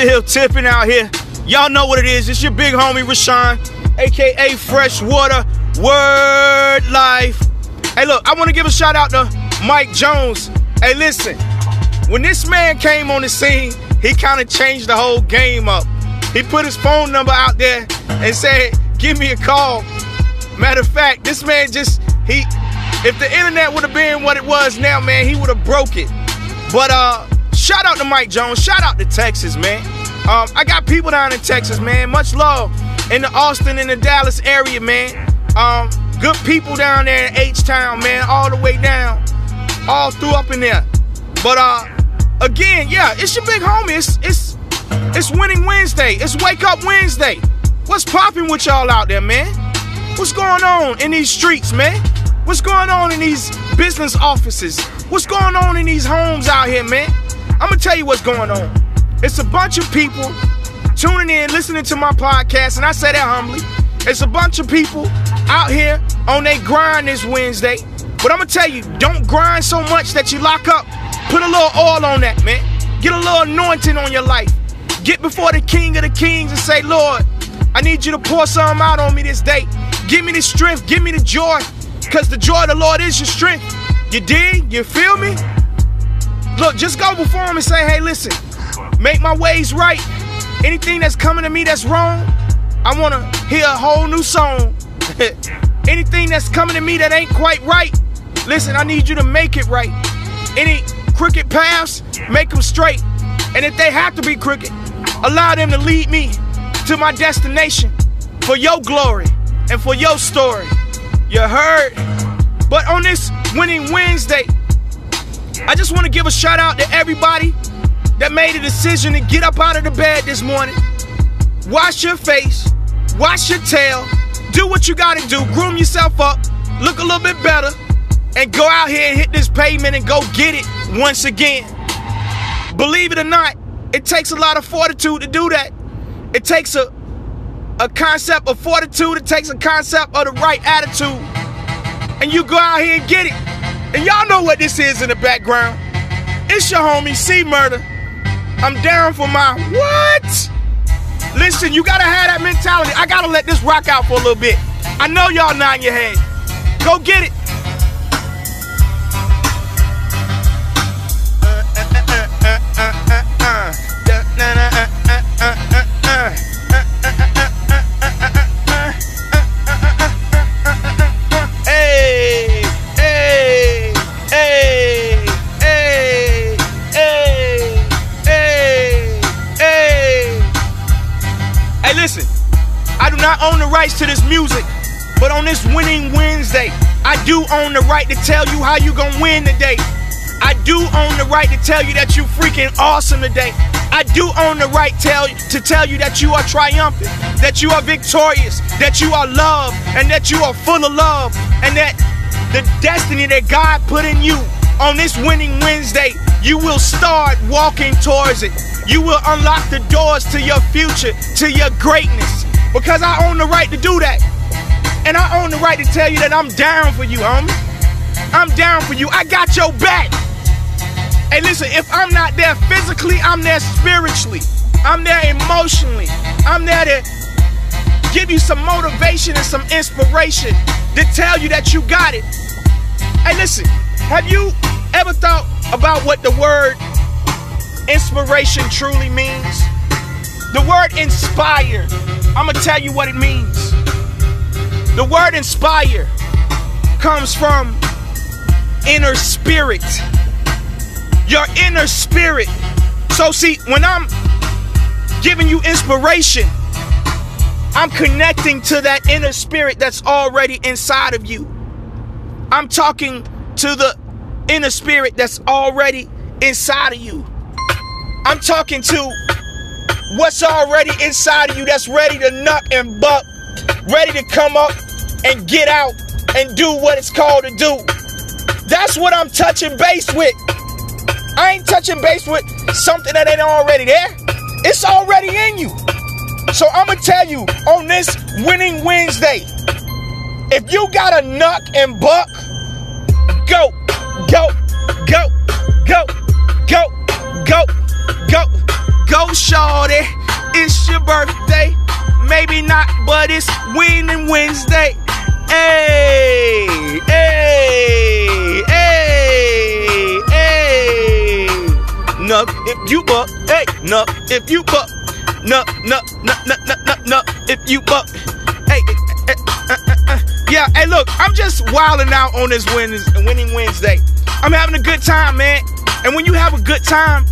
still tipping out here. Y'all know what it is. It's your big homie Rashawn, aka Freshwater Word Life. Hey, look, I want to give a shout out to Mike Jones. Hey, listen, when this man came on the scene, he kind of changed the whole game up. He put his phone number out there and said, "Give me a call." Matter of fact, this man just he if the internet would have been what it was now, man, he would have broke it. But uh shout out to Mike Jones, shout out to Texas, man. Um, I got people down in Texas, man. Much love in the Austin and the Dallas area, man. Um, good people down there in H-Town, man, all the way down, all through up in there. But uh, again, yeah, it's your big homie. It's it's it's winning Wednesday. It's wake up Wednesday. What's popping with y'all out there, man? What's going on in these streets, man? What's going on in these business offices? What's going on in these homes out here, man? I'm gonna tell you what's going on. It's a bunch of people tuning in, listening to my podcast, and I say that humbly. It's a bunch of people out here on their grind this Wednesday. But I'm gonna tell you, don't grind so much that you lock up. Put a little oil on that, man. Get a little anointing on your life. Get before the King of the Kings and say, Lord, I need you to pour something out on me this day. Give me the strength, give me the joy, because the joy of the Lord is your strength. You dig? You feel me? Look, just go before him and say, hey, listen, make my ways right. Anything that's coming to me that's wrong, I want to hear a whole new song. Anything that's coming to me that ain't quite right, listen, I need you to make it right. Any crooked paths, make them straight. And if they have to be crooked, allow them to lead me to my destination for your glory and for your story. You heard? But on this winning Wednesday, I just want to give a shout out to everybody that made a decision to get up out of the bed this morning. Wash your face, wash your tail, do what you got to do, groom yourself up, look a little bit better, and go out here and hit this pavement and go get it once again. Believe it or not, it takes a lot of fortitude to do that. It takes a a concept of fortitude, it takes a concept of the right attitude. And you go out here and get it. And y'all know what this is in the background. It's your homie C Murder. I'm down for my what? Listen, you gotta have that mentality. I gotta let this rock out for a little bit. I know y'all nod your head. Go get it. This music, but on this winning Wednesday, I do own the right to tell you how you gonna win today. I do own the right to tell you that you freaking awesome today. I do own the right tell, to tell you that you are triumphant, that you are victorious, that you are loved, and that you are full of love, and that the destiny that God put in you on this winning Wednesday, you will start walking towards it. You will unlock the doors to your future, to your greatness, because I own the right to do that. And I own the right to tell you that I'm down for you, homie. I'm down for you. I got your back. Hey, listen, if I'm not there physically, I'm there spiritually. I'm there emotionally. I'm there to give you some motivation and some inspiration to tell you that you got it. Hey, listen, have you ever thought about what the word inspiration truly means? The word inspire, I'm gonna tell you what it means. The word inspire comes from inner spirit. Your inner spirit. So, see, when I'm giving you inspiration, I'm connecting to that inner spirit that's already inside of you. I'm talking to the inner spirit that's already inside of you. I'm talking to what's already inside of you that's ready to nut and buck, ready to come up and get out and do what it's called to do. That's what I'm touching base with. I ain't touching base with something that ain't already there. It's already in you. So I'm gonna tell you on this winning Wednesday, if you got a nuck and buck, go, go, go, go, go, shorty. It's your birthday. Maybe not, but it's winning Wednesday. Hey, hey, hey, hey. Nuck if you buck. Hey, nuck if you buck. Nuck, nuck, nuck, nuck, nuck, nuck, nuck if you buck. Hey, eh, eh, eh, yeah, hey, look, I'm just wilding out on this winning Wednesday. I'm having a good time, man. And when you have a good time,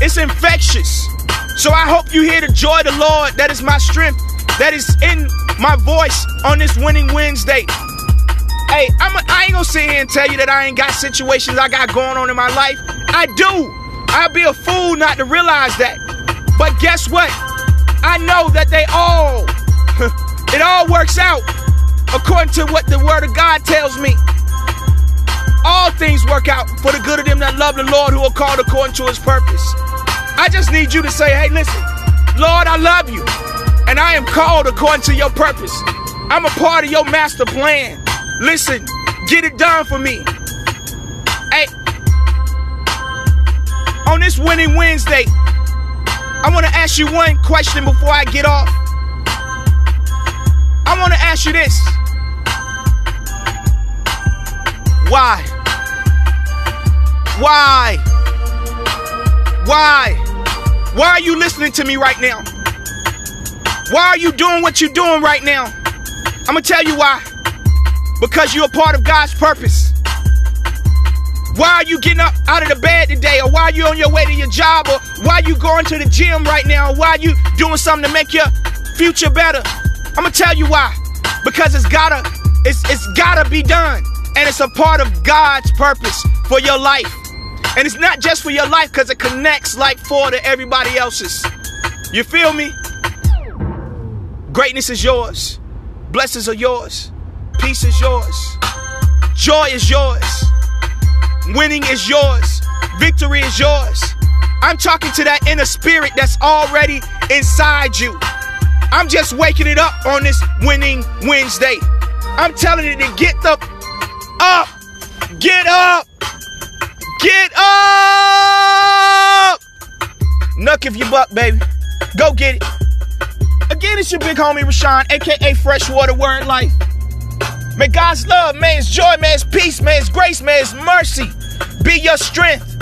it's infectious. So I hope you hear the joy of the Lord that is my strength, that is in my voice on this winning Wednesday. Hey, I'm a, I ain't gonna sit here and tell you that I ain't got situations I got going on in my life. I do. I'd be a fool not to realize that. But guess what? I know that they all, it all works out according to what the Word of God tells me. All things work out for the good of them that love the Lord who are called according to His purpose. I just need you to say, hey, listen, Lord, I love you. And I am called according to your purpose. I'm a part of your master plan. Listen, get it done for me. Hey, on this winning Wednesday, I want to ask you one question before I get off. I want to ask you this. Why? Why? Why? Why are you listening to me right now? Why are you doing what you're doing right now? I'm gonna tell you why. Because you're a part of God's purpose. Why are you getting up out of the bed today? Or why are you on your way to your job? Or why are you going to the gym right now? Or why are you doing something to make your future better? I'm gonna tell you why. Because it's gotta, it's, it's gotta be done. And it's a part of God's purpose for your life. And it's not just for your life because it connects like four to everybody else's. You feel me? Greatness is yours. Blessings are yours. Peace is yours. Joy is yours. Winning is yours. Victory is yours. I'm talking to that inner spirit that's already inside you. I'm just waking it up on this winning Wednesday. I'm telling it to get the up. Get up. Get up! Nuck if you buck, baby. Go get it. Again, it's your big homie Rashawn, aka Freshwater Word Life. May God's love, may His joy, may His peace, may His grace, may His mercy be your strength.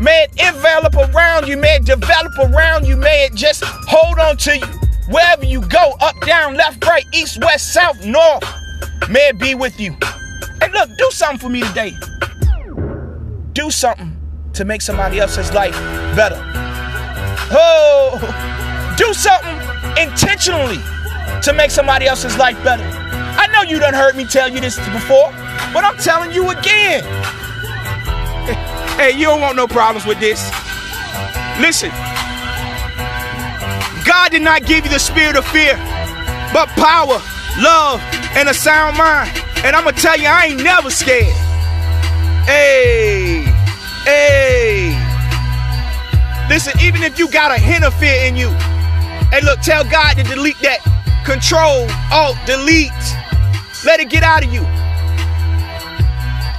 May it envelop around you, may it develop around you, may it just hold on to you. Wherever you go, up, down, left, right, east, west, south, north, may it be with you. And look, do something for me today do something to make somebody else's life better. Oh, do something intentionally to make somebody else's life better. I know you done heard me tell you this before, but I'm telling you again. Hey, you don't want no problems with this. Listen, God did not give you the spirit of fear, but power, love, and a sound mind. And I'm gonna tell you, I ain't never scared. Hey, hey. Listen, even if you got a hint of fear in you, hey, look, tell God to delete that. Control, alt, delete. Let it get out of you.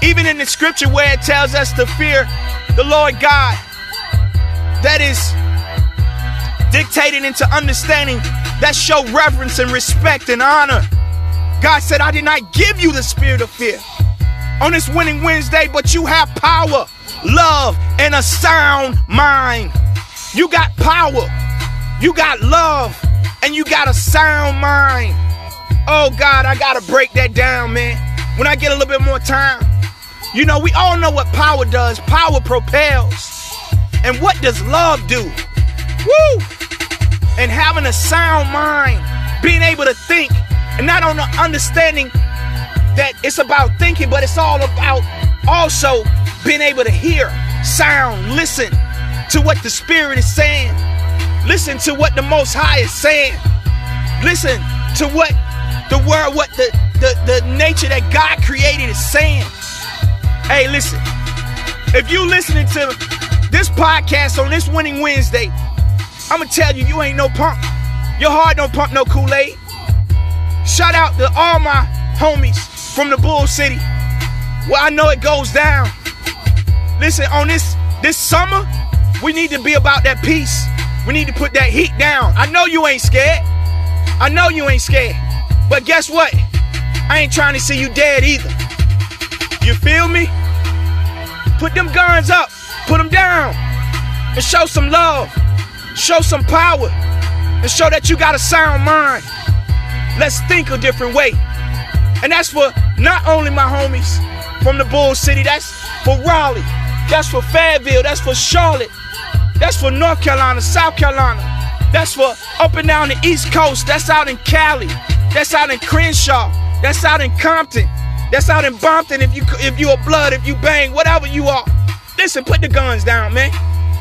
Even in the scripture where it tells us to fear the Lord God, that is dictated into understanding that show reverence and respect and honor. God said, I did not give you the spirit of fear on this winning Wednesday, but you have power, love, and a sound mind. You got power, you got love, and you got a sound mind. Oh God, I gotta break that down, man. When I get a little bit more time, you know, we all know what power does. Power propels. And what does love do? Woo! And having a sound mind, being able to think, and not only understanding that it's about thinking, but it's all about also being able to hear sound, listen to what the Spirit is saying, listen to what the Most High is saying, listen to what the world, what the, the, the nature that God created is saying. Hey, listen, if you listening to this podcast on this winning Wednesday, I'm gonna tell you, you ain't no pump. Your heart don't pump no Kool-Aid. Shout out to all my homies from the Bull City. Well, I know it goes down. Listen, on this this summer, we need to be about that peace. We need to put that heat down. I know you ain't scared. I know you ain't scared. But guess what? I ain't trying to see you dead either. You feel me? Put them guns up. Put them down. And show some love. Show some power. And show that you got a sound mind. Let's think a different way. And that's for not only my homies from the Bull City, that's for Raleigh, that's for Fayetteville, that's for Charlotte, that's for North Carolina, South Carolina, that's for up and down the East Coast, that's out in Cali, that's out in Crenshaw, that's out in Compton, that's out in Bompton if you if you a blood, if you bang, whatever you are. Listen, put the guns down, man.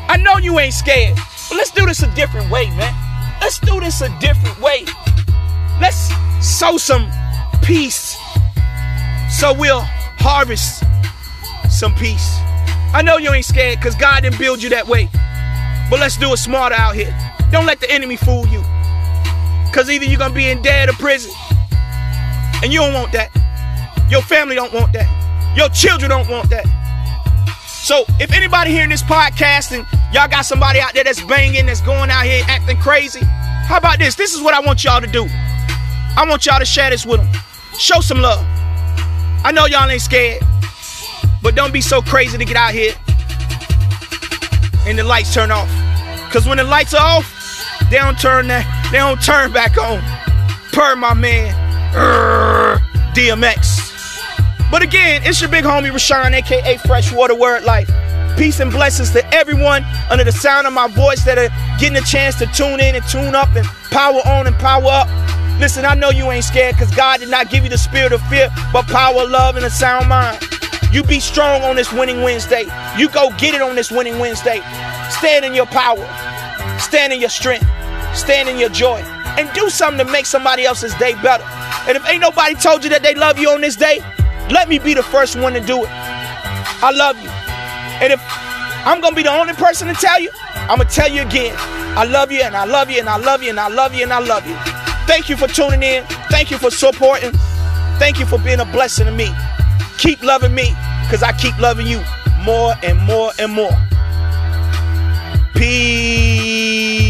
I know you ain't scared, but let's do this a different way, man. Let's do this a different way. Let's sow some peace so we'll harvest some peace. I know you ain't scared because God didn't build you that way. But let's do it smarter out here. Don't let the enemy fool you. Because either you're going to be in dead or prison. And you don't want that. Your family don't want that. Your children don't want that. So if anybody hearing this podcast and y'all got somebody out there that's banging, that's going out here acting crazy, how about this? This is what I want y'all to do. I want y'all to share this with them. Show some love. I know y'all ain't scared, but don't be so crazy to get out here and the lights turn off. Cause when the lights are off, they don't turn that, they don't turn back on. Per my man, Urgh, DMX. But again, it's your big homie Rashawn, aka Freshwater Word Life. Peace and blessings to everyone under the sound of my voice that are getting a chance to tune in and tune up and power on and power up. Listen, I know you ain't scared because God did not give you the spirit of fear, but power, love, and a sound mind. You be strong on this winning Wednesday. You go get it on this winning Wednesday. Stand in your power, stand in your strength, stand in your joy, and do something to make somebody else's day better. And if ain't nobody told you that they love you on this day, let me be the first one to do it. I love you. And if I'm gonna be the only person to tell you, I'm gonna tell you again. I love you and I love you and I love you and I love you and I love you. Thank you for tuning in. Thank you for supporting. Thank you for being a blessing to me. Keep loving me because I keep loving you more and more and more. Peace.